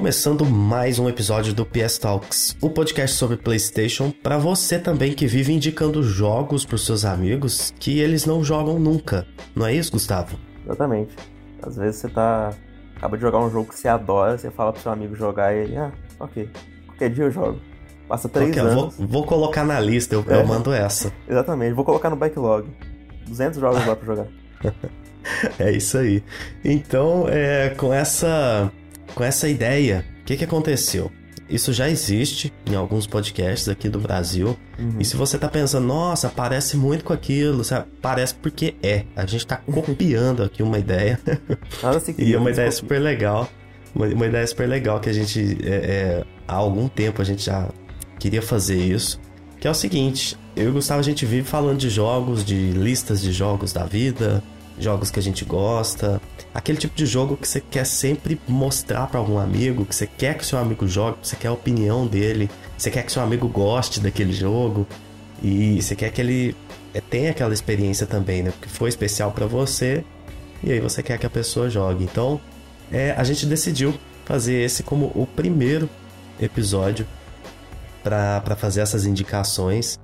Começando mais um episódio do PS Talks, o um podcast sobre PlayStation para você também que vive indicando jogos para seus amigos que eles não jogam nunca. Não é isso, Gustavo? Exatamente. Às vezes você tá acaba de jogar um jogo que você adora, você fala pro seu amigo jogar e ele, ah, ok, qualquer dia eu jogo. Passa três okay, anos. Vou, vou, colocar na lista, eu, é. eu mando essa. Exatamente, vou colocar no backlog. 200 jogos lá pra jogar. é isso aí. Então, é, com essa com essa ideia, o que, que aconteceu? Isso já existe em alguns podcasts aqui do Brasil. Uhum. E se você tá pensando, nossa, parece muito com aquilo, sabe? parece porque é. A gente tá copiando aqui uma ideia. e é uma ideia super legal. Uma, uma, ideia super legal que a gente, é, é, há algum tempo, a gente já queria fazer isso. Que é o seguinte: eu e o Gustavo, a gente vive falando de jogos, de listas de jogos da vida, jogos que a gente gosta, aquele tipo de jogo que você quer sempre mostrar para algum amigo, que você quer que seu amigo jogue, você quer a opinião dele, você quer que seu amigo goste daquele jogo e você quer que ele é, tenha aquela experiência também, né? Porque foi especial para você e aí você quer que a pessoa jogue. Então, é, a gente decidiu fazer esse como o primeiro episódio para fazer essas indicações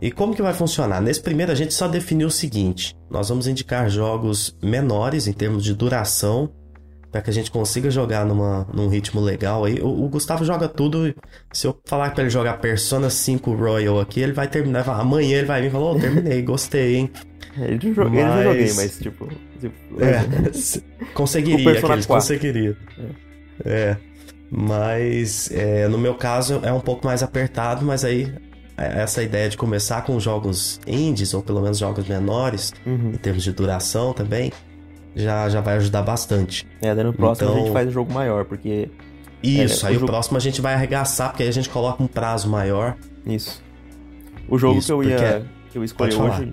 e como que vai funcionar? Nesse primeiro a gente só definiu o seguinte: nós vamos indicar jogos menores em termos de duração para que a gente consiga jogar numa, num ritmo legal aí. O, o Gustavo joga tudo. Se eu falar para ele jogar Persona 5 Royal aqui, ele vai terminar. Amanhã ele vai vir e falar: oh, terminei, gostei, hein? Ele não joguei, mas... joguei, mas tipo. tipo é, conseguiria, aqueles, conseguiria. É. é. Mas é, no meu caso é um pouco mais apertado, mas aí essa ideia de começar com jogos indies, ou pelo menos jogos menores, uhum. em termos de duração também, já, já vai ajudar bastante. É, daí no próximo então... a gente faz um jogo maior, porque. Isso, é, aí o, jogo... próximo a gente vai arregaçar, porque aí a gente coloca um prazo maior. Isso. O jogo Isso, que eu ia, que eu escolhi hoje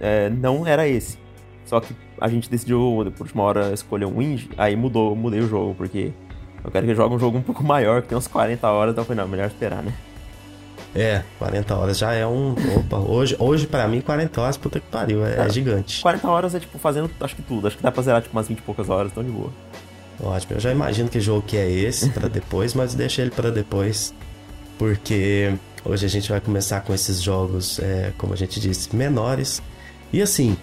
é, não era esse. Só que a gente decidiu, por última hora, escolher um indie, aí mudou, mudei o jogo, porque eu quero que jogue um jogo um pouco maior, que tem uns 40 horas, então eu falei, não, melhor esperar, né? É, 40 horas já é um. Opa, hoje, hoje para mim, 40 horas, puta que pariu, é, é, gigante. 40 horas é tipo fazendo acho que tudo. Acho que dá pra zerar tipo umas 20 e poucas horas, tão de boa. Ótimo, eu já imagino que jogo que é esse para depois, mas deixa ele para depois. Porque hoje a gente vai começar com esses jogos, é, como a gente disse, menores. E assim,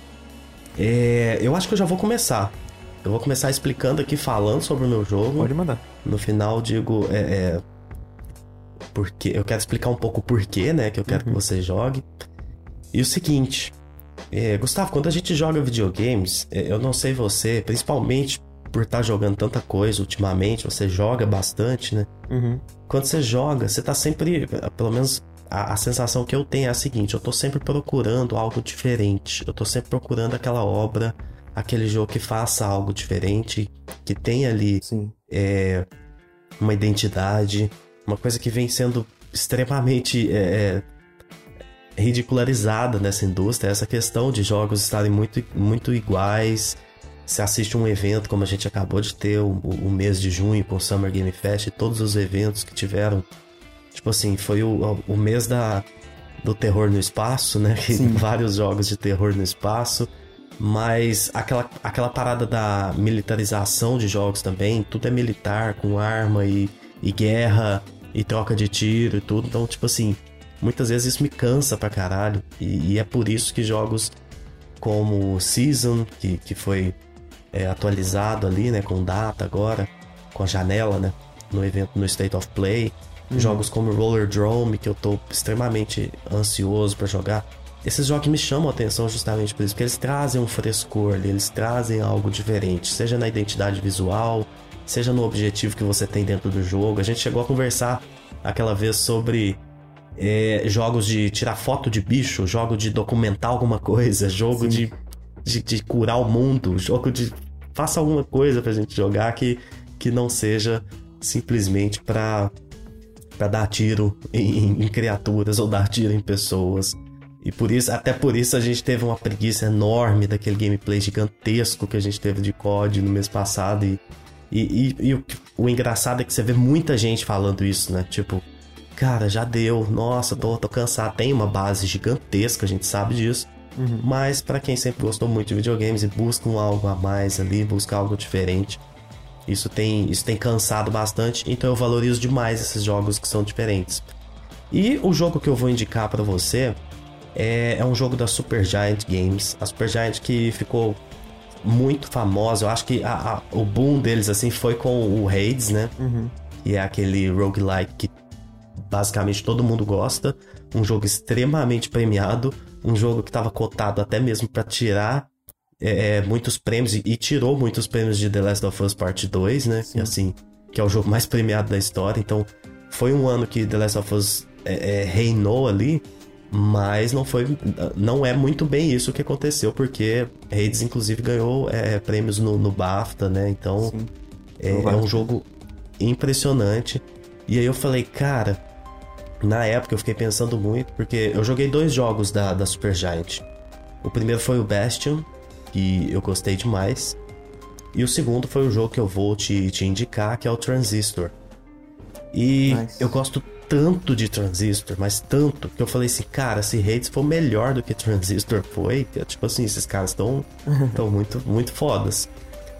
é, eu acho que eu já vou começar. Eu vou começar explicando aqui, falando sobre o meu jogo. Pode mandar. No final, digo, é, é porque eu quero explicar um pouco o porquê, né, que eu quero uhum. que você jogue. E o seguinte, é, Gustavo, quando a gente joga videogames, é, eu não sei você, principalmente por estar tá jogando tanta coisa ultimamente, você joga bastante, né? Uhum. Quando você joga, você tá sempre, pelo menos a, a, sensação que eu tenho é a seguinte: eu tô sempre procurando algo diferente, eu tô sempre procurando aquela obra, aquele jogo que faça algo diferente, que tenha ali é, uma identidade, uma coisa que vem sendo extremamente é, é, ridicularizada nessa indústria, essa questão de jogos estarem muito, muito iguais. Se assiste um evento, como a gente acabou de ter o, o mês de junho com o Summer Game Fest, todos os eventos que tiveram, tipo assim, foi o, o mês da, do terror no espaço, né? Vários jogos de terror no espaço. Mas aquela, aquela parada da militarização de jogos também, tudo é militar, com arma e e guerra e troca de tiro e tudo. Então, tipo assim, muitas vezes isso me cansa pra caralho. E, e é por isso que jogos como Season, que, que foi é, atualizado ali, né, com data agora, com a janela, né, no evento no State of Play. Uhum. Jogos como Roller Drome, que eu tô extremamente ansioso para jogar. Esses jogos me chamam a atenção justamente por isso, porque eles trazem um frescor eles trazem algo diferente, seja na identidade visual, seja no objetivo que você tem dentro do jogo. A gente chegou a conversar aquela vez sobre é, jogos de tirar foto de bicho, jogo de documentar alguma coisa, jogo de, de, de, curar o mundo, jogo de. Faça alguma coisa pra gente jogar que, que não seja simplesmente pra, pra dar tiro em, em criaturas ou dar tiro em pessoas. E por isso, até por isso a gente teve uma preguiça enorme daquele gameplay gigantesco que a gente teve de COD no mês passado e e, e, e o, o, engraçado é que você vê muita gente falando isso, né? Tipo, cara, já deu, nossa, tô, tô cansado. Tem uma base gigantesca, a gente sabe disso. Uhum. Mas para quem sempre gostou muito de videogames e busca um algo a mais ali, busca algo diferente, Isso tem, isso tem cansado bastante, então eu valorizo demais esses jogos que são diferentes. E o jogo que eu vou indicar para você é, é, um jogo da Supergiant Games. A Supergiant que ficou muito famosa. Eu acho que a, a, o boom deles assim foi com o Hades, né? Uhum. Que é aquele roguelike que basicamente todo mundo gosta. Um jogo extremamente premiado. Um jogo que estava cotado até mesmo para tirar é, é, muitos prêmios e, e, tirou muitos prêmios de The Last of Us Part 2, né? E, assim, que é o jogo mais premiado da história. Então, foi um ano que The Last of Us é, é, reinou ali. Mas não foi. Não é muito bem isso que aconteceu, porque Hades, inclusive, ganhou é, prêmios no, no, BAFTA, né? Então é, é, um jogo impressionante. E aí eu falei, cara, na época eu fiquei pensando muito, porque eu joguei dois jogos da, da Supergiant. O primeiro foi o Bastion, que eu gostei demais. E o segundo foi o jogo que eu vou te, te indicar, que é o Transistor. E nice. eu gosto tanto de Transistor, mas tanto, que eu falei assim, cara, se Hades for melhor do que Transistor foi, é, tipo assim, esses caras estão tão muito, muito fodas.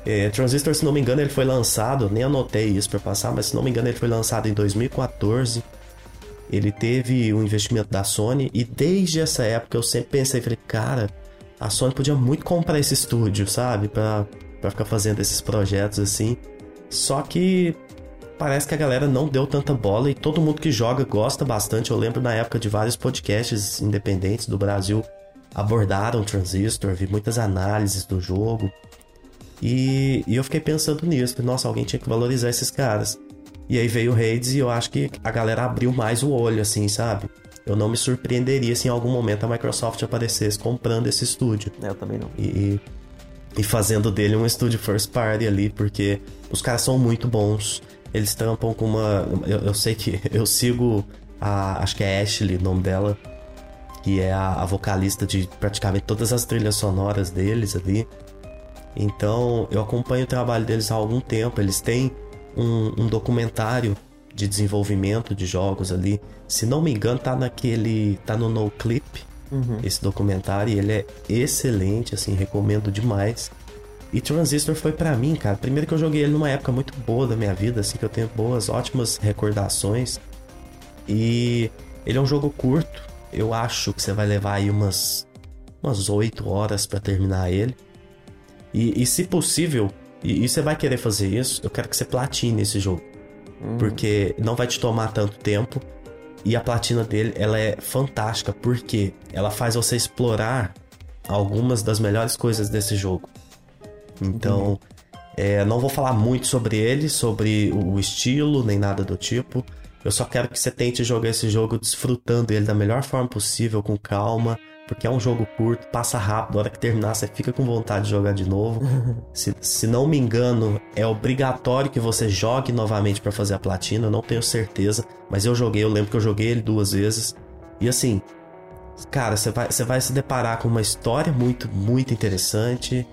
É, Transistor, se não me engano, ele foi lançado, nem anotei isso para passar, mas se não me engano, ele foi lançado em 2014. Ele teve o um investimento da Sony e desde essa época eu sempre pensei, falei, cara, a Sony podia muito comprar esse estúdio, sabe, para ficar fazendo esses projetos assim. Só que parece que a galera não deu tanta bola e todo mundo que joga gosta bastante. Eu lembro na época de vários podcasts independentes do Brasil abordaram Transistor, vi muitas análises do jogo. E, e eu fiquei pensando nisso, que, nossa, alguém tinha que valorizar esses caras. E aí veio o Hades e eu acho que a galera abriu mais o olho, assim, sabe? Eu não me surpreenderia se em algum momento a Microsoft aparecesse comprando esse estúdio. É, eu também não. E, e fazendo dele um estúdio first party ali, porque os caras são muito bons. Eles tampam com uma. Eu, eu, sei que eu sigo a. Acho que é Ashley o nome dela. Que é a, a vocalista de praticamente todas as trilhas sonoras deles ali. Então eu acompanho o trabalho deles há algum tempo. Eles têm um, um documentário de desenvolvimento de jogos ali. Se não me engano, tá naquele. tá no No Clip. Uhum. Esse documentário, e ele é excelente, assim, recomendo demais. E Transistor foi para mim, cara. Primeiro que eu joguei ele numa época muito boa da minha vida, assim, que eu tenho boas, ótimas recordações. E ele é um jogo curto. Eu acho que você vai levar aí umas umas 8 horas para terminar ele. E, e, se possível, e, e, você vai querer fazer isso, eu quero que você platine esse jogo. Uhum. Porque não vai te tomar tanto tempo. E a platina dele, ela é fantástica, porque ela faz você explorar algumas das melhores coisas desse jogo. Então, é, não vou falar muito sobre ele, sobre o estilo, nem nada do tipo. Eu só quero que você tente jogar esse jogo desfrutando ele da melhor forma possível, com calma, porque é um jogo curto, passa rápido, a hora que terminar você fica com vontade de jogar de novo. se, se não me engano, é obrigatório que você jogue novamente para fazer a platina, eu não tenho certeza, mas eu joguei, eu lembro que eu joguei ele duas vezes. E assim, cara, você vai, você vai se deparar com uma história muito, muito interessante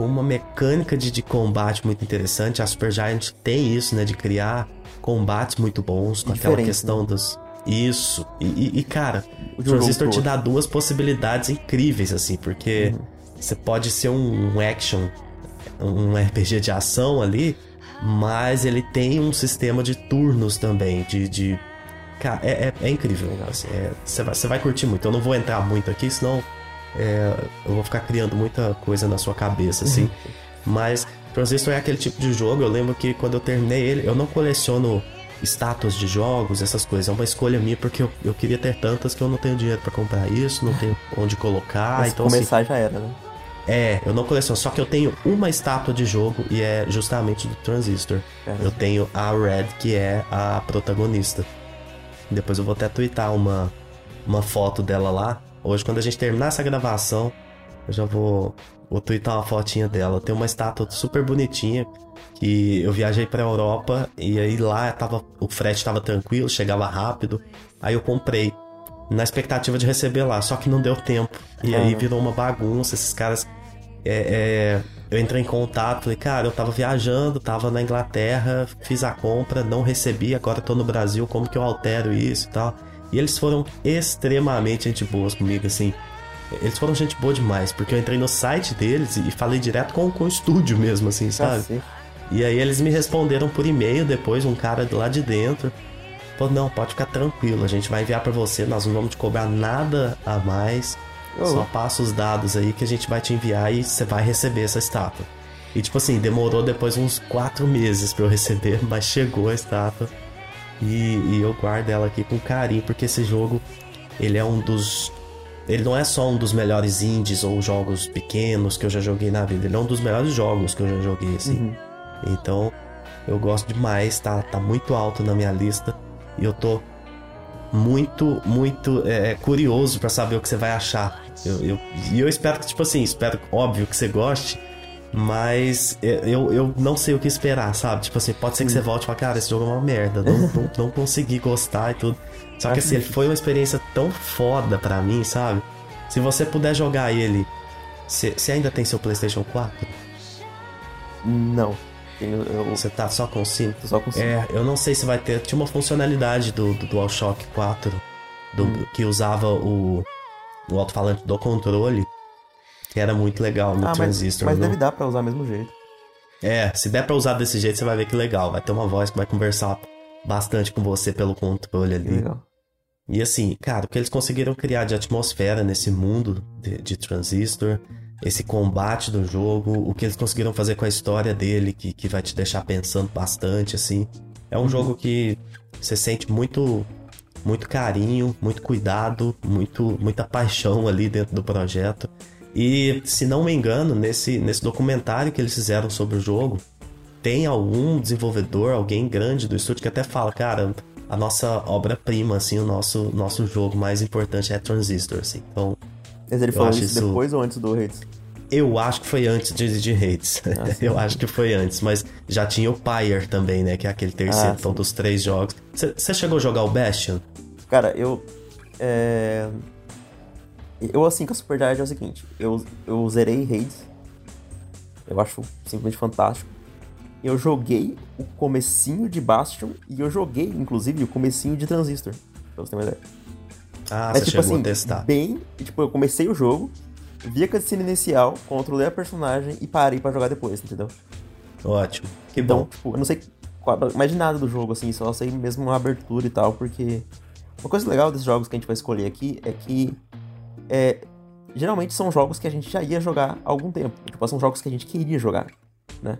com uma mecânica de, de combate muito interessante. A Supergiant tem isso, né? De criar combates muito bons, com aquela questão né? dos. Isso. E, e, e cara, o Transistor te dá duas possibilidades incríveis, assim, porque uhum. você pode ser um, um action, um RPG de ação ali, mas ele tem um sistema de turnos também, de. de... Cara, é, é, é incrível. Assim, é, você, vai, você vai curtir muito. Eu não vou entrar muito aqui, senão é, eu vou ficar criando muita coisa na sua cabeça, assim. Uhum. Mas Transistor é aquele tipo de jogo, eu lembro que quando eu terminei ele, eu não coleciono estátuas de jogos, essas coisas. É uma escolha minha porque eu, eu queria ter tantas que eu não tenho dinheiro para comprar isso, não tenho onde colocar. Mas então, começar assim, já era, né? É, eu não coleciono, só que eu tenho uma estátua de jogo e é justamente do Transistor. É. Eu tenho a Red, que é a protagonista. Depois eu vou até twittar uma, uma foto dela lá, Hoje, quando a gente terminar essa gravação, eu já vou, vou twittar uma fotinha dela. Tem uma estátua super bonitinha que eu viajei pra Europa e aí lá tava, o frete tava tranquilo, chegava rápido. Aí eu comprei na expectativa de receber lá, só que não deu tempo. E aí virou uma bagunça, esses caras. É, é, eu entrei em contato, falei, cara, eu tava viajando, tava na Inglaterra, fiz a compra, não recebi, agora tô no Brasil, como que eu altero isso e tal? E eles foram extremamente gente boas comigo, assim. Eles foram gente boa demais, porque eu entrei no site deles e falei direto com, com o estúdio mesmo, assim, sabe? E aí eles me responderam por e-mail depois, um cara lá de dentro. Falou, não, pode ficar tranquilo, a gente vai enviar para você, nós não vamos te cobrar nada a mais. Oh. Só passa os dados aí que a gente vai te enviar e você vai receber essa estátua. E tipo assim, demorou depois uns quatro meses para eu receber, mas chegou a estátua. E, e, eu guardo ela aqui com carinho, porque esse jogo, ele é um dos... Ele não é só um dos melhores indies ou jogos pequenos que eu já joguei na vida. Ele é um dos melhores jogos que eu já joguei, assim. Uhum. Então, eu gosto demais, tá, tá muito alto na minha lista. E eu tô muito, muito é, curioso para saber o que você vai achar. Eu, eu, e eu espero que, tipo assim, espero, óbvio, que você goste. Mas eu, eu não sei o que esperar, sabe? Tipo assim, pode ser que você volte e fale, cara, esse jogo é uma merda, não, não, não consegui gostar e tudo. Só que assim, ele foi uma experiência tão foda pra mim, sabe? Se você puder jogar ele. Você ainda tem seu PlayStation 4? Não. Você tá só com 5? Só com 5. É, eu não sei se vai ter. Tinha uma funcionalidade do, do DualShock 4 do, hum. que usava o, o alto-falante do controle que era muito legal no ah, Transistor. Mas, mas deve dar pra usar do mesmo jeito. É, se der pra usar desse jeito, você vai ver que legal. Vai ter uma voz que vai conversar bastante com você pelo controle ali. Legal. E assim, cara, o que eles conseguiram criar de atmosfera nesse mundo de, de Transistor, esse combate do jogo, o que eles conseguiram fazer com a história dele, que, que vai te deixar pensando bastante, assim. É um uhum. jogo que você sente muito muito carinho, muito cuidado, muito muita paixão ali dentro do projeto. E, se não me engano, nesse, nesse documentário que eles fizeram sobre o jogo, tem algum desenvolvedor, alguém grande do estúdio que até fala, cara, a nossa obra-prima, assim, o nosso, nosso jogo mais importante é Transistor, assim. Então. Mas ele falou isso, isso depois ou antes do Hades? Eu acho que foi antes de, de Hades. Ah, eu acho que foi antes, mas já tinha o Pyre também, né? Que é aquele terceiro, ah, então, dos três jogos. Você chegou a jogar o Bastion? Cara, eu. É... Eu, assim, com a Super Giant é o seguinte: eu, eu zerei Hades. Eu acho simplesmente fantástico. Eu joguei o comecinho de Bastion e eu joguei, inclusive, o comecinho de Transistor. Pra você ter uma ideia. Ah, Mas, você tipo, chegou assim, a testar. Bem, tipo, eu comecei o jogo, vi a cutscene inicial, controlei a personagem e parei para jogar depois, entendeu? Ótimo. Que então, bom. tipo, eu não sei mais de nada do jogo, assim, só sei mesmo a abertura e tal, porque... Uma coisa legal desses jogos que a gente vai escolher aqui é que é, geralmente são jogos que a gente já ia jogar há algum tempo. Tipo, são jogos que a gente queria jogar, né?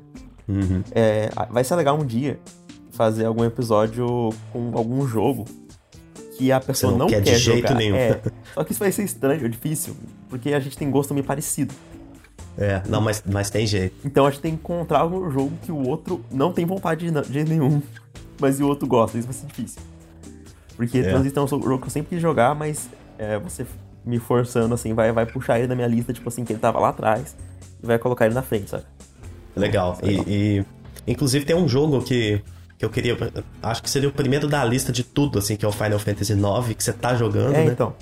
Uhum. É, vai ser legal um dia fazer algum episódio com algum jogo que a pessoa não, não, quer, quer de jogar. jeito nenhum. É, só que isso vai ser estranho, difícil, porque a gente tem gosto meio parecido. É, não, mas, mas tem jeito. Então a gente tem que encontrar um jogo que o outro não tem vontade de, de nenhum, mas o outro gosta, isso vai ser difícil. Porque é. Transistor é um jogo que eu sempre quis jogar, mas é, você me forçando, assim, vai, vai puxar ele da minha lista, tipo assim, que ele tava lá atrás, e vai colocar ele na frente, sabe? Legal. legal. E, e, inclusive tem um jogo que, que eu queria. Acho que seria o primeiro da lista de tudo, assim, que é o Final Fantasy IX, que você tá jogando, é, né? então.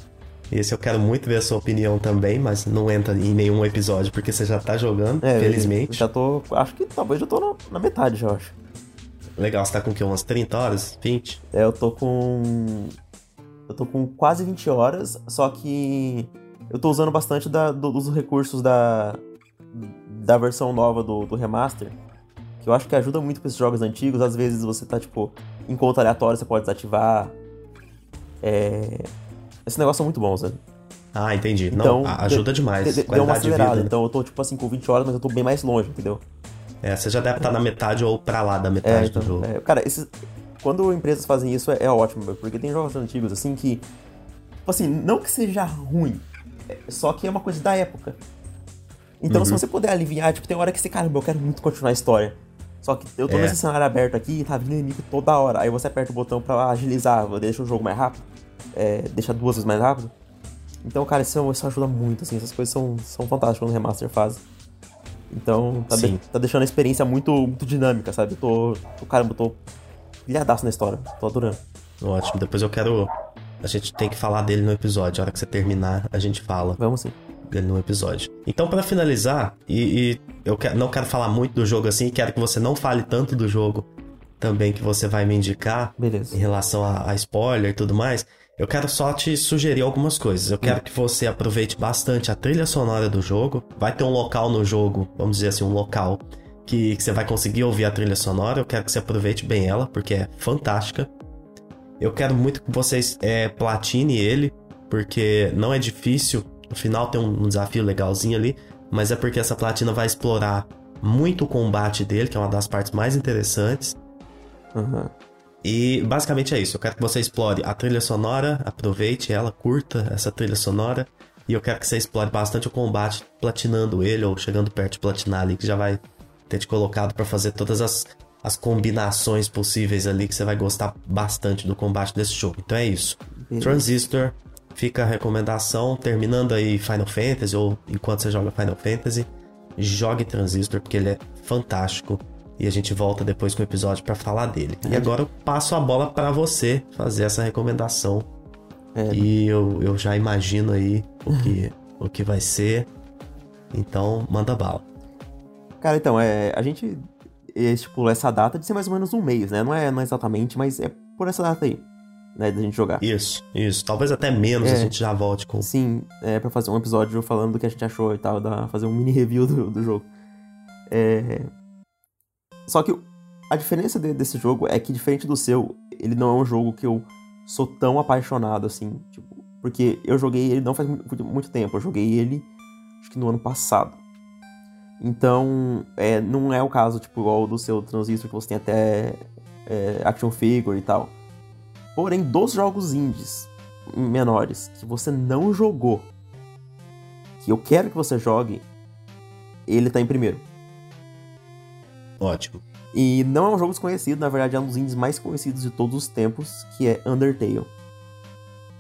Esse eu quero muito ver a sua opinião também, mas não entra em nenhum episódio, porque você já tá jogando, é, felizmente. Já tô. Acho que talvez já tô na, na metade, já acho. Legal, você tá com o quê? Umas 30 horas? 20? É, eu tô com eu tô com quase 20 horas, só que eu tô usando bastante da, do, dos recursos da, da versão nova do, do remaster, que eu acho que ajuda muito com esses jogos antigos. Às vezes você tá, tipo, em conta aleatória, você pode desativar. É... Esse negócio é muito bom, sabe? Ah, entendi. Então, Não, ajuda demais. De, deu uma acelerada. De vida, Então eu tô, tipo assim, com 20 horas, mas eu tô bem mais longe, entendeu? É, você já deve estar na metade ou pra lá da metade é, então, do jogo. É, cara, esses, quando empresas fazem isso é, é ótimo, porque tem jogos antigos assim que. Tipo assim, não que seja ruim, é, só que é uma coisa da época. Então, uhum. se você puder aliviar, tipo, tem hora que você, caramba, eu quero muito continuar a história. Só que eu tô é. nesse cenário aberto aqui e tá vindo inimigo toda hora. Aí você aperta o botão pra agilizar, deixa o jogo mais rápido, é, deixa duas vezes mais rápido. Então, cara, isso, isso ajuda muito, assim, essas coisas são, são fantásticas quando o remaster faz. Então, tá, de, tá deixando a experiência muito, muito dinâmica, sabe? Eu tô, tô caramba, eu tô pilhadaço na história. Tô adorando. Ótimo. Depois eu quero. A gente tem que falar dele no episódio. A hora que você terminar, a gente fala. Vamos sim. Dele no episódio. Então, para finalizar, e, e eu quero, não quero falar muito do jogo assim, quero que você não fale tanto do jogo também que você vai me indicar. Beleza. Em relação a, a spoiler e tudo mais. Eu quero só te sugerir algumas coisas. Eu quero hum. que você aproveite bastante a trilha sonora do jogo. Vai ter um local no jogo, vamos dizer assim, um local que, que você vai conseguir ouvir a trilha sonora. Eu quero que você aproveite bem ela, porque é fantástica. Eu quero muito que vocês é, platine ele, porque não é difícil. No final tem um, um desafio legalzinho ali, mas é porque essa platina vai explorar muito o combate dele, que é uma das partes mais interessantes. Uhum. E basicamente é isso. Eu quero que você explore a trilha sonora, aproveite ela, curta essa trilha sonora. E eu quero que você explore bastante o combate, platinando ele ou chegando perto de platinar ali, que já vai ter te colocado para fazer todas as, as combinações possíveis ali, que você vai gostar bastante do combate desse jogo. Então é isso. Transistor, fica a recomendação. Terminando aí Final Fantasy, ou enquanto você joga Final Fantasy, jogue Transistor, porque ele é fantástico. E a gente volta depois com o episódio para falar dele. É. E agora eu passo a bola para você fazer essa recomendação. É. E eu, eu já imagino aí o que, o que vai ser. Então, manda bala. Cara, então, é, a gente estipulou essa data de ser mais ou menos um mês, né? Não é, não é exatamente, mas é por essa data aí, né? Da gente jogar. Isso, isso. Talvez até menos é, a gente já volte com. Sim, é pra fazer um episódio falando do que a gente achou e tal, da, fazer um mini review do, do jogo. É. Só que a diferença de, desse jogo é que, diferente do seu, ele não é um jogo que eu sou tão apaixonado assim. Tipo, porque eu joguei ele não faz muito, muito tempo, eu joguei ele acho que no ano passado. Então, é, não é o caso, tipo, igual do seu transistor, que você tem até é, action figure e tal. Porém, dos jogos indies menores que você não jogou, que eu quero que você jogue, ele tá em primeiro. Ótimo. E não é um jogo desconhecido, na verdade é um dos indies mais conhecidos de todos os tempos, que é Undertale.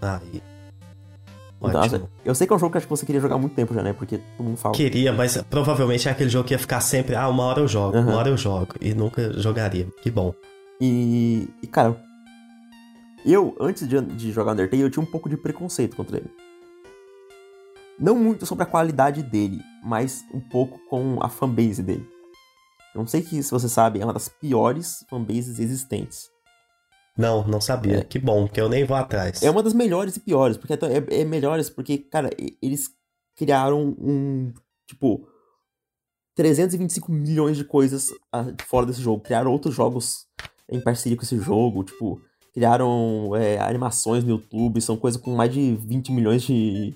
Ah, e... Então, Ótimo. eu sei que é um jogo que acho que você queria jogar há muito tempo já, né? Porque todo mundo fala. Queria, mas provavelmente é aquele jogo que ia ficar sempre, ah, uma hora eu jogo, uhum. uma hora eu jogo. E nunca jogaria. Que bom. E, e cara, eu, antes de, de jogar Undertale, eu tinha um pouco de preconceito contra ele. Não muito sobre a qualidade dele, mas um pouco com a fanbase dele. Eu não sei que, se você sabe, é uma das piores fanbases existentes. Não, não sabia. É. Que bom, que eu nem vou atrás. É uma das melhores e piores, porque é, é, é melhores porque, cara, eles criaram um, tipo, 325 milhões de coisas ah, fora desse jogo. Criaram outros jogos em parceria com esse jogo, tipo, criaram é, animações no YouTube, são coisas com mais de 20 milhões de,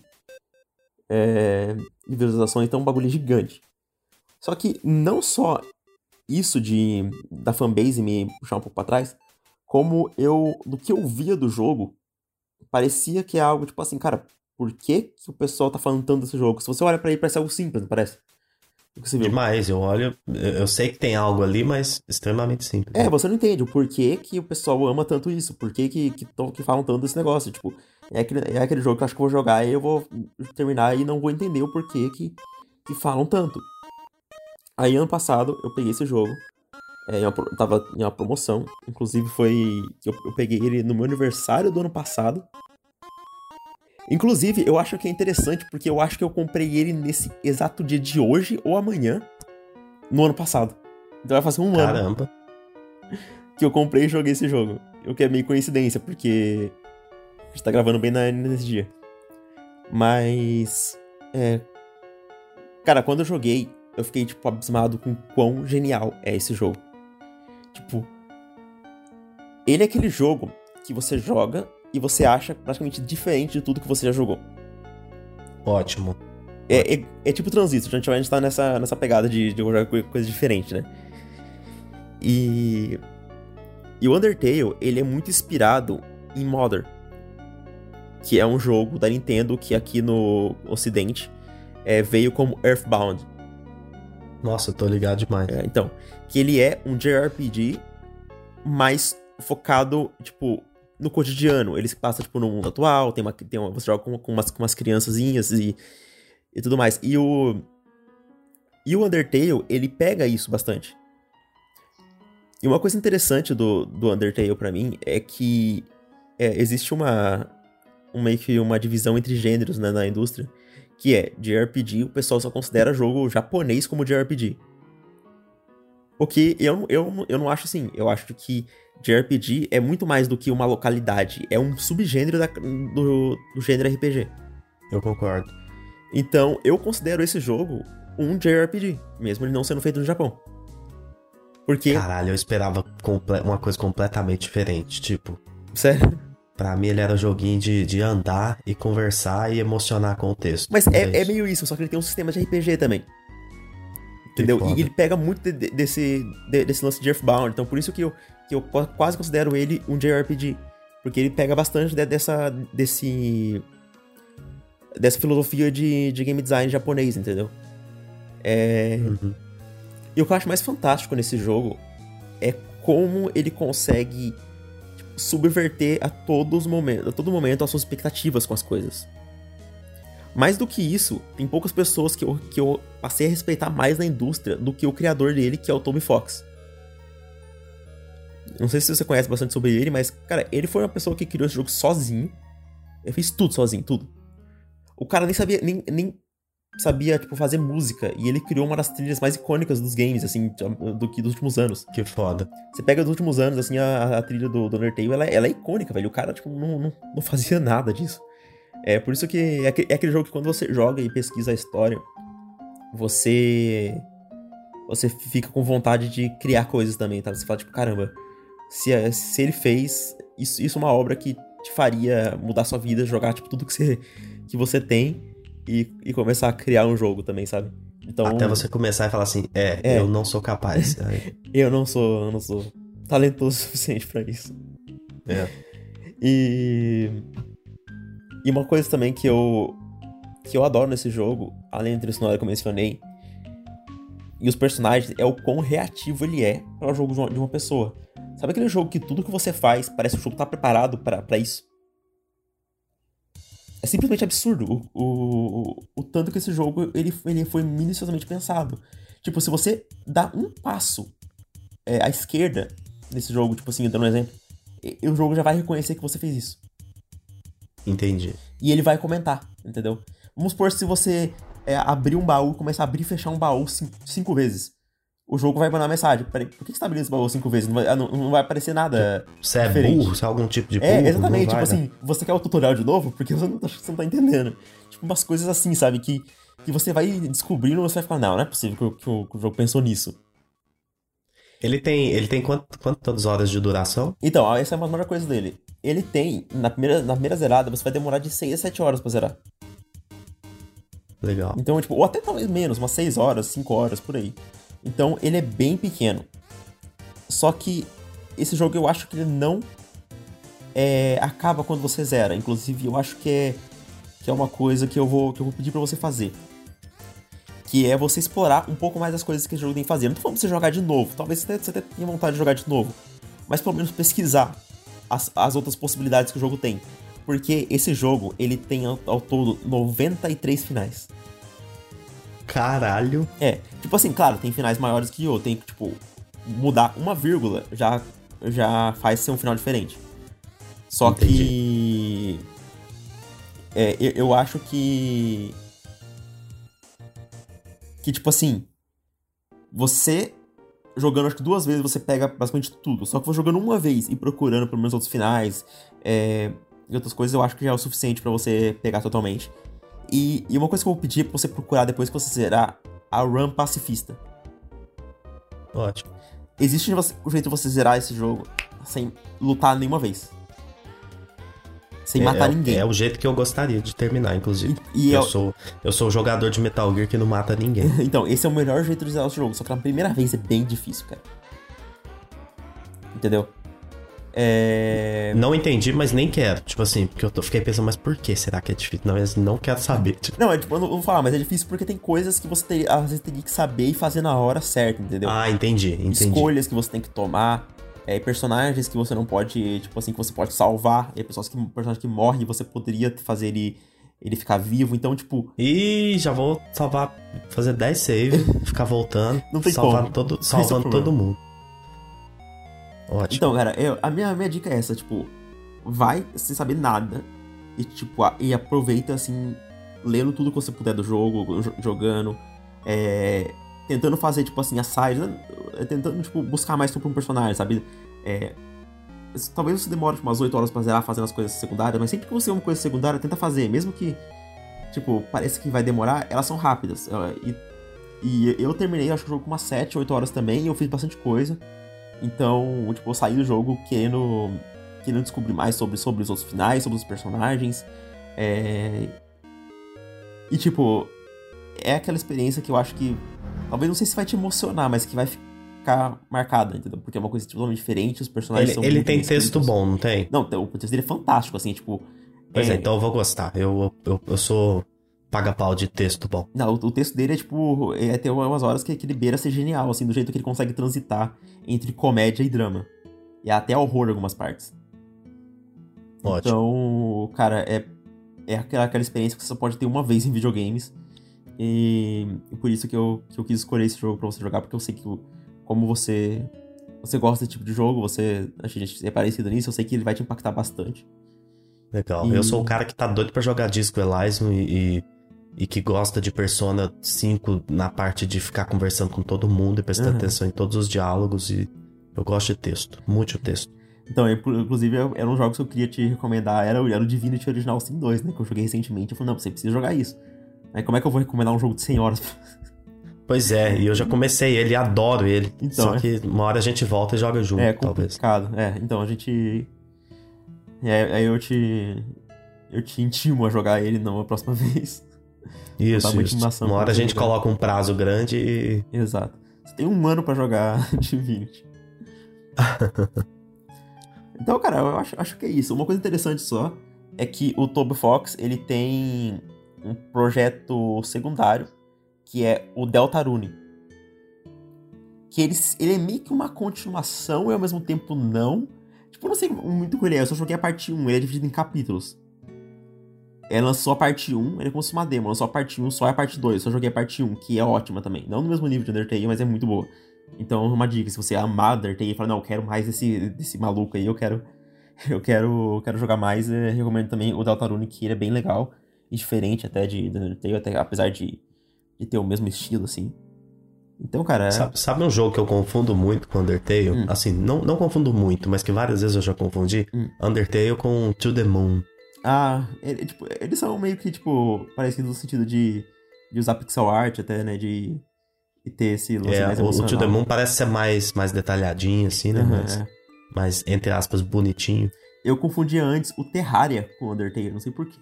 é, de visualizações, então é um bagulho gigante. Só que não só isso de da fanbase me puxar um pouco para trás, como eu, do que eu via do jogo, parecia que é algo tipo assim, cara, por que, que o pessoal tá falando tanto desse jogo? Se você olha para ele, parece algo simples, não parece? Demais, eu olho, eu sei que tem algo ali, mas extremamente simples. É, você não entende o porquê que o pessoal ama tanto isso, por que, que, que, que falam tanto desse negócio. Tipo, é aquele, é aquele jogo que eu acho que eu vou jogar e eu vou terminar e não vou entender o porquê que, que falam tanto. Aí ano passado eu peguei esse jogo, é, uma, tava em uma promoção. Inclusive foi. Eu, eu peguei ele no meu aniversário do ano passado. Inclusive, eu acho que é interessante porque eu acho que eu comprei ele nesse exato dia de hoje ou amanhã, no ano passado. Então vai fazer um Caramba. ano. Caramba. Que eu comprei e joguei esse jogo. O que é meio coincidência, porque a gente tá gravando bem na, nesse dia. Mas. É. Cara, quando eu joguei, eu fiquei, tipo, abismado com quão genial é esse jogo. Tipo, ele é aquele jogo que você joga e você acha praticamente diferente de tudo que você já jogou. Ótimo. É, é, é tipo transistor, a gente tá nessa, nessa pegada de, de jogar coisa diferente, né? E. E o Undertale, ele é muito inspirado em Modern, que é um jogo da Nintendo que aqui no Ocidente é, veio como Earthbound. Nossa, tô ligado demais. É, então, que ele é um JRPG mais focado, tipo, no cotidiano. Ele se passa, tipo, no mundo atual, tem uma, tem uma, você joga com, com, umas, com umas criançazinhas e, e tudo mais. E o... E o Undertale, ele pega isso bastante. E uma coisa interessante do, do Undertale para mim é que é, existe uma, uma, uma divisão entre gêneros né, na indústria que é JRPG, o pessoal só considera jogo japonês como JRPG. O que eu, eu, eu não acho assim. Eu acho que JRPG é muito mais do que uma localidade. É um subgênero da, do, do gênero RPG. Eu concordo. Então, eu considero esse jogo um JRPG, mesmo ele não sendo feito no Japão. Porque... Caralho, eu esperava uma coisa completamente diferente, tipo... Sério? Pra mim ele era um joguinho de, de andar e conversar e emocionar com o texto. Mas é, é, meio isso, só que ele tem um sistema de RPG também. Entendeu? E ele pega muito de, de, desse, de, desse lance de Earthbound. Então por isso que eu, que eu quase considero ele um JRPG. Porque ele pega bastante dessa. desse. dessa filosofia de, de game design japonês, entendeu? É. Uhum. E o que eu acho mais fantástico nesse jogo é como ele consegue subverter a todos momentos, a todo momento as suas expectativas com as coisas. Mais do que isso, tem poucas pessoas que eu, que eu passei a respeitar mais na indústria do que o criador dele, que é o Tommy Fox. Não sei se você conhece bastante sobre ele, mas, cara, ele foi uma pessoa que criou esse jogo sozinho. Ele fez tudo sozinho, tudo. O cara nem sabia, nem, nem sabia, tipo, fazer música. E ele criou uma das trilhas mais icônicas dos games, assim, do que dos últimos anos. Que foda. Você pega dos últimos anos, assim, a, a trilha do, do Undertale, ela, ela, é icônica, velho. O cara, tipo, não, não, não fazia nada disso. É por isso que é, é aquele jogo que quando você joga e pesquisa a história, você. Você fica com vontade de criar coisas também, tá? Você fala, tipo, caramba, se, se ele fez, isso, isso é uma obra que te faria mudar sua vida, jogar, tipo, tudo que você, que você tem e, e começar a criar um jogo também, sabe? Então, Até você começar e falar assim, é, é eu não sou capaz. eu não sou, eu não sou talentoso o suficiente para isso. É. E e uma coisa também que eu que eu adoro nesse jogo, além da trilha sonora que eu mencionei, e os personagens, é o quão reativo ele é para o jogo de uma pessoa. Sabe aquele jogo que tudo que você faz parece que o jogo tá preparado para isso? É simplesmente absurdo o, o, o, tanto que esse jogo ele, ele foi minuciosamente pensado. Tipo, se você dá um passo é, à esquerda nesse jogo, tipo assim, dando um exemplo, o jogo já vai reconhecer que você fez isso. Entendi. E ele vai comentar, entendeu? Vamos supor se você é, abrir um baú, começar a abrir e fechar um baú cinco, cinco vezes. O jogo vai mandar mensagem. Peraí, por que você tá abrindo esse baú cinco vezes? Não vai, ah, não, não vai aparecer nada. Você é diferente. burro? Você é algum tipo de burro? É, exatamente. Tipo vai, assim, né? você quer o tutorial de novo? Porque você não, tá, você não tá entendendo. Tipo, umas coisas assim, sabe? Que, que você vai descobrindo e você vai ficar, não, não é possível que, que, o, que o jogo pensou nisso. Ele tem, ele tem quant, quantas horas de duração? Então, essa é uma melhor coisa dele ele tem, na primeira, na primeira zerada, você vai demorar de 6 a 7 horas pra zerar. Legal. Então, tipo, ou até talvez menos, umas 6 horas, 5 horas, por aí. Então, ele é bem pequeno. Só que esse jogo eu acho que ele não é, acaba quando você zera. Inclusive, eu acho que é, que é uma coisa que eu vou, que eu vou pedir para você fazer. Que é você explorar um pouco mais as coisas que esse jogo tem que fazer. Não tô falando pra você jogar de novo. Talvez você até, você até tenha vontade de jogar de novo. Mas pelo menos pesquisar as, as outras possibilidades que o jogo tem. Porque esse jogo, ele tem ao, ao todo 93 finais. Caralho. É, tipo assim, claro, tem finais maiores que outro. Tem que, tipo, mudar uma vírgula já, já faz ser um final diferente. Só Entendi. que. É, eu, eu acho que. Que, tipo assim. Você jogando acho que duas vezes você pega basicamente tudo. Só que vou jogando uma vez e procurando pelo menos outros finais é, e outras coisas, eu acho que já é o suficiente para você pegar totalmente. E, e, uma coisa que eu vou pedir é pra você procurar depois que você zerar a run pacifista. Ótimo. Existe um jeito de você zerar esse jogo sem lutar nenhuma vez sem é, matar é, ninguém. É o jeito que eu gostaria de terminar, inclusive. E, e eu, eu, sou eu sou o jogador de Metal Gear que não mata ninguém. então, esse é o melhor jeito de zerar o jogo, só que na primeira vez é bem difícil, cara. Entendeu? É... Não entendi, mas nem quero. Tipo assim, porque eu tô, fiquei pensando, mas por que será que é difícil? Não, eu não quero saber. Tipo... Não, é tipo, eu não vou falar, mas é difícil porque tem coisas que você às vezes tem que saber e fazer na hora certa, entendeu? Ah, entendi, entendi. Escolhas que você tem que tomar é, personagens que você não pode, tipo assim, que você pode salvar, e pessoas que, personagem que morre, você poderia fazer ele, ele ficar vivo, então, tipo... Ih, já vou salvar, fazer 10 save, ficar voltando, não tem salvar como. Todo, salvando todo mundo. Ótimo. Então, cara, eu, a, minha, a minha dica é essa, tipo, vai sem saber nada, e, tipo, a, e aproveita, assim, lendo tudo que você puder do jogo, jogando, é, tentando fazer, tipo assim, a side, né? tentando, tipo, buscar mais sobre um personagem, sabe? É, talvez você demore tipo, umas 8 horas pra zerar fazendo as coisas secundárias, mas sempre que você vê uma coisa secundária, tenta fazer, mesmo que, tipo, pareça que vai demorar, elas são rápidas. E E eu terminei, acho que o jogo com umas 7, 8 horas também, e eu fiz bastante coisa. Então, tipo, eu saí do jogo querendo, querendo descobrir mais sobre, sobre os outros finais, sobre os personagens. É... E, tipo, é aquela experiência que eu acho que. Talvez não sei se vai te emocionar, mas que vai ficar marcada, entendeu? Porque é uma coisa totalmente diferente, os personagens ele, são. Ele tem texto bom, não tem? Não, o texto dele é fantástico, assim, tipo. Pois é, é então eu vou gostar. Eu, eu, eu sou paga-pau de texto bom. Não, o, texto dele é tipo. É ter umas horas que, que ele beira ser genial, assim, do jeito que ele consegue transitar entre comédia e drama. E até horror em algumas partes. Ótimo. Então, cara, é, é aquela, aquela experiência que você só pode ter uma vez em videogames. E, e por isso que eu, que eu quis escolher esse jogo para você jogar, porque eu sei que como você você gosta desse tipo de jogo, você a gente é parecido nisso, eu sei que ele vai te impactar bastante. Legal. E... Eu sou o cara que tá doido para jogar Disco Elysium e, e, e, que gosta de Persona 5 na parte de ficar conversando com todo mundo e prestar uhum. atenção em todos os diálogos e eu gosto de texto, muito texto. Então, inclusive, era um jogo que eu queria te recomendar, era, era o Divinity Original Sin 2, né, que eu joguei recentemente. Eu falei, não, você precisa jogar isso. Aí como é que eu vou recomendar um jogo de 100 horas? Pois é, e eu já comecei ele, adoro ele. Então, só é. que uma hora a gente volta e joga junto, é talvez. É complicado, é. Então a gente... É, aí eu te... Eu te intimo a jogar ele numa próxima vez. Isso, isso. Uma hora a gente jogar. coloca um prazo grande e... Exato. Você tem um ano para jogar Divinity. então, cara, eu acho, acho que é isso. Uma coisa interessante só é que o Toby Fox, ele tem um projeto secundário, que é o Deltarune. Que ele, ele é meio que uma continuação e ao mesmo tempo não. Tipo, eu não sei muito com ele é, eu só joguei a parte 1, ele é dividido em capítulos. Ele lançou a parte 1, ele é como se uma demo, lançou a parte 1, só é a parte 2, eu só joguei a parte 1, que é ótima também. Não no mesmo nível de Undertale, mas é muito boa. Então, uma dica, se você amar Undertale e falar, não, eu quero mais desse, desse maluco aí, eu quero eu quero, quero jogar mais, eu recomendo também o Deltarune, que ele é bem legal e diferente até de, de Undertale, até, apesar de, de ter o mesmo estilo, assim. Então, cara. É... Sabe, sabe, um jogo que eu confundo muito com Undertale? Hum. Assim, não, não confundo muito, mas que várias vezes eu já confundi. Hum. Undertale com To the Moon. Ah, tipo, eles são meio que, tipo, parecidos no sentido de, de usar pixel art até, né? De, de ter esse lance é, mais emocional. O To the Moon parece ser mais, mais detalhadinho, assim, né? Uhum, mas, é. mas, entre aspas, bonitinho. Eu confundia antes o Terraria com o Undertale, não sei porquê.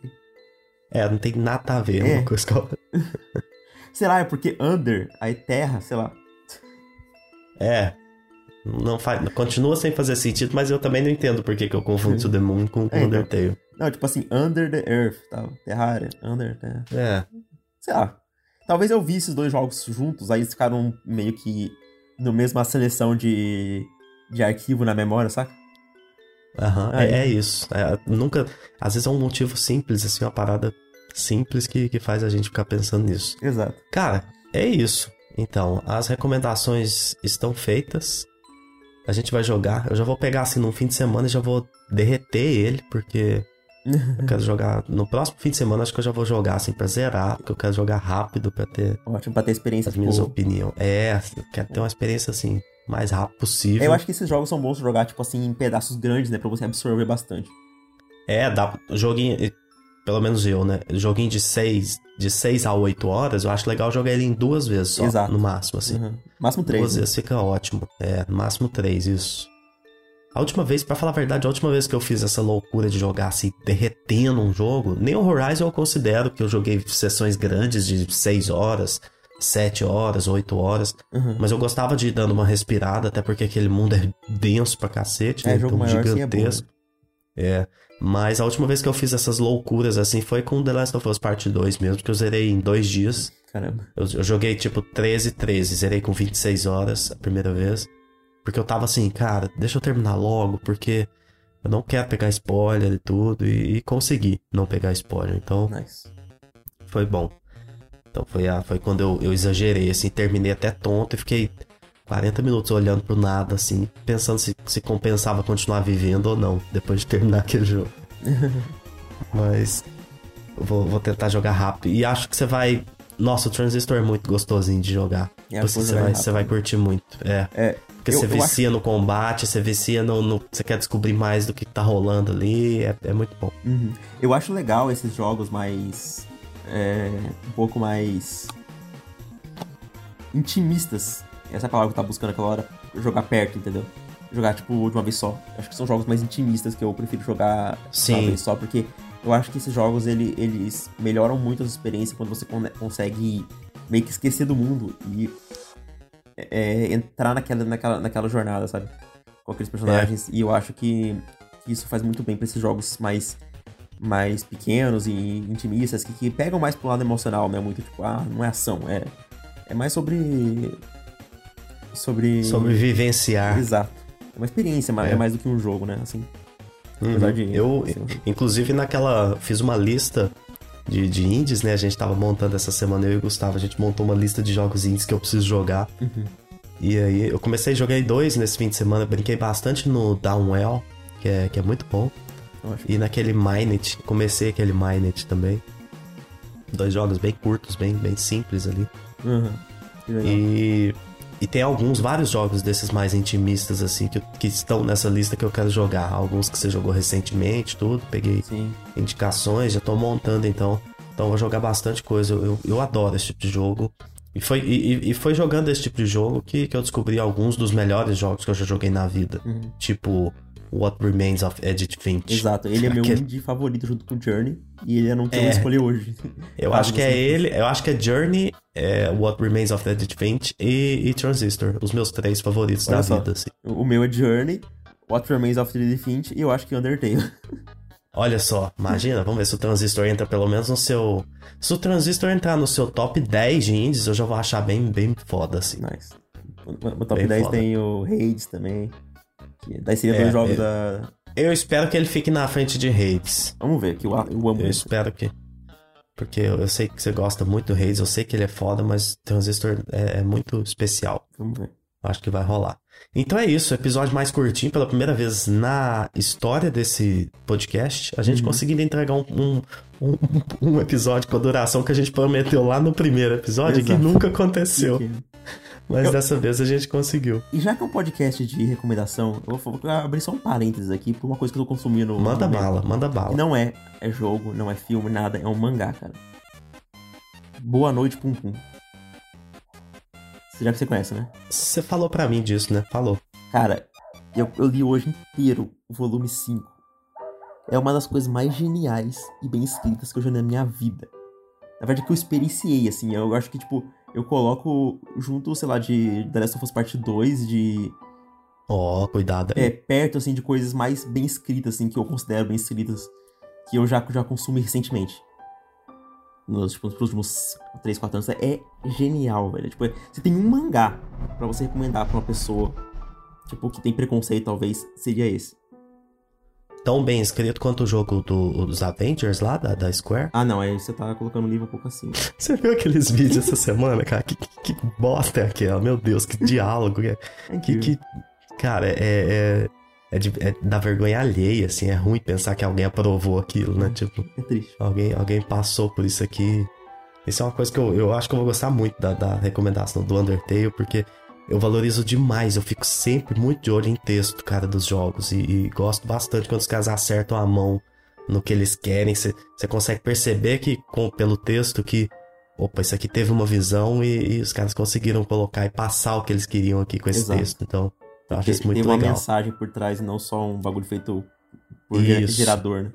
É, não tem nada a ver é. uma coisa com a outra. sei lá, é porque under, aí terra, sei lá. É. Não faz, continua sem fazer sentido, mas eu também não entendo por que, que eu confundo The Moon com, com é, então. Undertale. Não, tipo assim, Under the Earth, tal. Terraria, Under, Terra. É. Sei lá. Talvez eu vi esses dois jogos juntos, aí eles ficaram meio que no mesma seleção de, de arquivo na memória, saca? Aham, é, é, isso. É, nunca. Às vezes é um motivo simples, assim, uma parada simples que, que faz a gente ficar pensando nisso. Exato. Cara, é isso. Então, as recomendações estão feitas. A gente vai jogar. Eu já vou pegar assim num fim de semana e já vou derreter ele, porque eu quero jogar. No próximo fim de semana, acho que eu já vou jogar assim pra zerar, porque eu quero jogar rápido pra ter. Ótimo, pra ter experiência. As minhas opiniões. É, eu quero ter uma experiência assim, mais rápido possível. Eu acho que esses jogos são bons jogar, tipo assim, em pedaços grandes, né? Pra você absorver bastante. É, dá. Joguinho. Pelo menos eu, né? Joguinho de 6 de seis a 8 horas, eu acho legal jogar ele em duas vezes só. Exato. No máximo, assim. Uhum. Máximo 3. Duas né? vezes fica ótimo. É, no máximo 3, isso. A última vez, para falar a verdade, a última vez que eu fiz essa loucura de jogar assim, derretendo um jogo, nem o Horizon eu considero que eu joguei sessões grandes de 6 horas, 7 horas, 8 horas. Uhum. Mas eu gostava de ir dando uma respirada, até porque aquele mundo é denso pra cacete, é, né? Jogo então, maior, gigantesco. Assim é, é. Mas a última vez que eu fiz essas loucuras assim foi com The Last of Us Part 2 mesmo, que eu zerei em dois dias. Caramba. Eu, eu joguei tipo 13, 13, zerei com 26 horas a primeira vez. Porque eu tava assim, cara, deixa eu terminar logo, porque eu não quero pegar spoiler e tudo. E, e consegui não pegar spoiler. Então. Nice. Foi bom. Então foi, a, foi quando eu, eu exagerei, assim, terminei até tonto e fiquei 40 minutos olhando pro nada, assim, pensando se, se compensava continuar vivendo ou não, depois de terminar aquele jogo. Mas vou, vou tentar jogar rápido. E acho que você vai. Nossa, o Transistor é muito gostosinho de jogar. É, você, você, vai, você vai curtir muito. É. é Porque eu, você vicia acho... no combate, você vicia no, no, Você quer descobrir mais do que tá rolando ali. É, é muito bom. Uhum. Eu acho legal esses jogos mais é, um pouco mais. intimistas. Essa é a palavra que eu tava buscando aquela hora. Jogar perto, entendeu? Jogar, tipo, de uma vez só. Acho que são jogos mais intimistas que eu prefiro jogar Sim. de uma vez só, porque eu acho que esses jogos, ele, eles melhoram muito a sua experiência quando você consegue meio que esquecer do mundo e é, entrar naquela, naquela, naquela jornada, sabe? Com aqueles personagens. É. E eu acho que, isso faz muito bem pra esses jogos mais, mais pequenos e intimistas, que, que pegam mais pro lado emocional, né? Muito tipo, ah, não é ação, é, é mais sobre. Sobre. Sobre vivenciar. Exato. É uma experiência, é, é mais do que um jogo, né? Assim. Uhum. De, eu, assim, inclusive, naquela. Fiz uma lista de, de indies, né? A gente tava montando essa semana, eu e o Gustavo, a gente montou uma lista de jogos indies que eu preciso jogar. Uhum. E aí eu comecei a jogar dois nesse fim de semana, brinquei bastante no Downwell, que é, que é muito bom. E naquele Minet, comecei aquele Minet também. Dois jogos bem curtos, bem, bem simples ali. Uhum. E e tem alguns, vários jogos desses mais intimistas, assim, que, que estão nessa lista que eu quero jogar. Alguns que você jogou recentemente, tudo. Peguei Sim. indicações, já tô montando, então. Então vou jogar bastante coisa. Eu, eu, adoro esse tipo de jogo. E foi, e, e, foi jogando esse tipo de jogo que, que eu descobri alguns dos melhores jogos que eu já joguei na vida. Uhum. Tipo, What Remains of Edith Finch. Exato, ele é meu Aquele... indie favorito junto com Journey e ele é não tem é, escolher hoje. Eu acho que é ele, eu acho que é Journey, é What Remains of Edith Finch e, e Transistor, os meus três favoritos Olha da só, vida. Assim. O meu é Journey, What Remains of Edith Finch e eu acho que Undertale. Olha só, imagina, vamos ver se o Transistor entra pelo menos no seu. Se o Transistor entrar no seu top 10 de indies, eu já vou achar bem, bem foda, assim. Nice. No top bem 10 foda. tem o Hades também. Que daí seria é, dois jogos eu, da. Eu espero que ele fique na frente de Hades. Vamos ver, que eu, eu amo Eu espero que. Porque eu, eu, sei que você gosta muito do Hades, eu sei que ele é foda, mas Transistor é, é muito especial. Vamos ver. Acho que vai rolar. Então é isso, episódio mais curtinho, pela primeira vez na história desse podcast, a gente uhum. conseguindo entregar um, um, um, um, episódio com a duração que a gente prometeu lá no primeiro episódio, Exato. que nunca aconteceu. Mas eu... dessa vez a gente conseguiu. E já que é um podcast de recomendação, eu vou abrir só um parênteses aqui por uma coisa que eu tô consumindo. Manda bala, manda bala. Não é, é jogo, não é filme, nada, é um mangá, cara. Boa noite, Pum Pum. Já que você conhece, né? Você falou pra mim disso, né? Falou. Cara, eu, eu li hoje inteiro o volume 5. É uma das coisas mais geniais e bem escritas que eu já li na minha vida. Na verdade, que eu experienciei, assim. Eu acho que, tipo, eu coloco junto, sei lá, de The Last of Us Part 2, de. Ó, oh, cuidado aí. É, perto, assim, de coisas mais bem escritas, assim, que eu considero bem escritas, que eu já, já consumi recentemente. Nos, tipo, nos últimos 3, 4 anos. É genial, velho. Tipo, você tem um mangá para você recomendar pra uma pessoa, tipo, que tem preconceito, talvez, seria esse tão bem escrito quanto o jogo do, dos Avengers lá, da, da Square. Ah, não, aí você tá colocando o livro um pouco assim. Você viu aqueles vídeos essa semana, cara? Que, que, que, bosta é aquela? Meu Deus, que diálogo. É, que, que, cara, é, é, é, de, é da vergonha alheia, assim. É ruim pensar que alguém aprovou aquilo, né? Tipo, é triste. Alguém, alguém passou por isso aqui. Isso é uma coisa que eu, eu acho que eu vou gostar muito da, da recomendação do Undertale, porque eu valorizo demais, eu fico sempre muito de olho em texto, cara, dos jogos. E, e gosto bastante quando os caras acertam a mão no que eles querem. Você consegue perceber que, com, pelo texto, que. Opa, isso aqui teve uma visão e, e, os caras conseguiram colocar e passar o que eles queriam aqui com esse Exato. texto. Então, eu acho isso muito legal. Tem uma mensagem por trás e não só um bagulho feito por isso. gerador, né?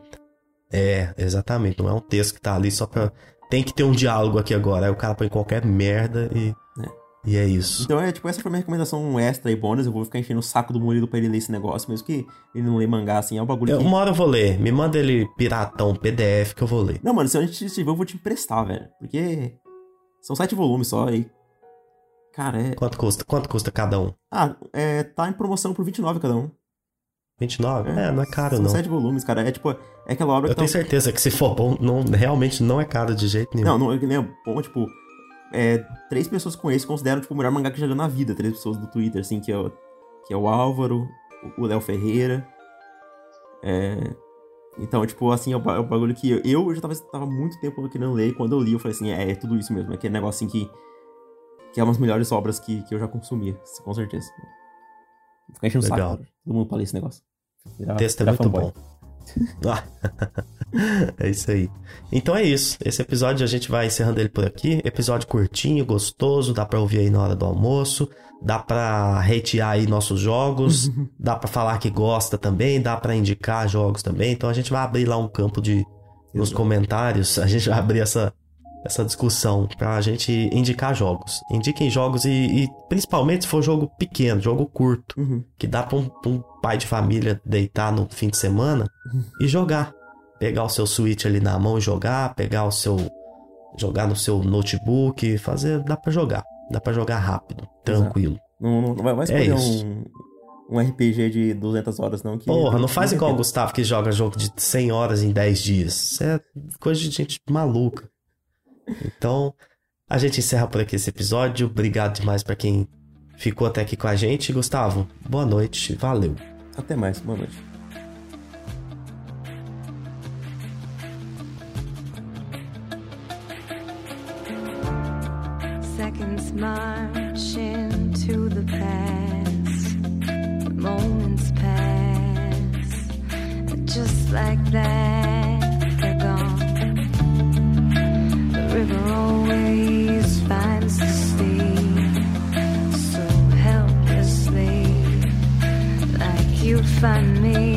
É, exatamente. Não é um texto que tá ali só pra. Tem que ter um diálogo aqui agora. Aí o cara põe qualquer merda e. É. E é isso. Então é, tipo, essa foi a minha recomendação extra e bônus. Eu vou ficar enchendo o saco do Murilo pra ele ler esse negócio, mesmo que ele não lê mangá, assim, é um bagulho eu, que... Uma hora eu vou ler. Me manda ele piratão, PDF, que eu vou ler. Não, mano, se a gente estiver, eu vou te emprestar, velho. Porque são sete volumes só e... Cara, é... Quanto custa? Quanto custa cada um? Ah, é, tá em promoção por 29 cada um. 29? É, é não é caro, são não. São sete volumes, cara. É tipo, é aquela obra eu que... Eu tenho tá... certeza que se for bom, não, realmente não é caro de jeito nenhum. Não, não, é bom, tipo é, três pessoas com esse consideram tipo, o melhor mangá que já leu na vida. Três pessoas do Twitter, assim, que é o, que é o Álvaro, o Léo Ferreira. É, então, tipo, assim, é o, é o bagulho que eu, eu já tava, tava muito tempo querendo ler. E quando eu li, eu falei assim: é, é tudo isso mesmo. É aquele negócio assim que, que é uma das melhores obras que, que eu já consumia, com certeza. Fica enchendo o saco. Todo mundo ler esse negócio. texto é muito bom. é isso aí. Então é isso. Esse episódio a gente vai encerrando ele por aqui. Episódio curtinho, gostoso, dá pra ouvir aí na hora do almoço. Dá pra hatear aí nossos jogos. dá pra falar que gosta também. Dá pra indicar jogos também. Então a gente vai abrir lá um campo de. Nos comentários, a gente vai abrir essa, essa discussão pra gente indicar jogos. Indiquem jogos e, e principalmente se for jogo pequeno, jogo curto, uhum. que dá pra um, pra um, pai de família deitar no fim de semana uhum. e jogar pegar o seu Switch ali na mão e jogar, pegar o seu jogar no seu notebook, fazer, dá para jogar, dá para jogar rápido, tranquilo. Não, não, não vai mais é um, um RPG de 200 horas não que Porra, não faz igual o Gustavo que joga jogo de 100 horas em 10 dias. Isso é coisa de gente maluca. Então, a gente encerra por aqui esse episódio. Obrigado demais para quem ficou até aqui com a gente. Gustavo, boa noite, valeu. Até mais, boa noite. seconds march into the past. Moments pass just like that. river always finds the sea so helplessly, like you find me.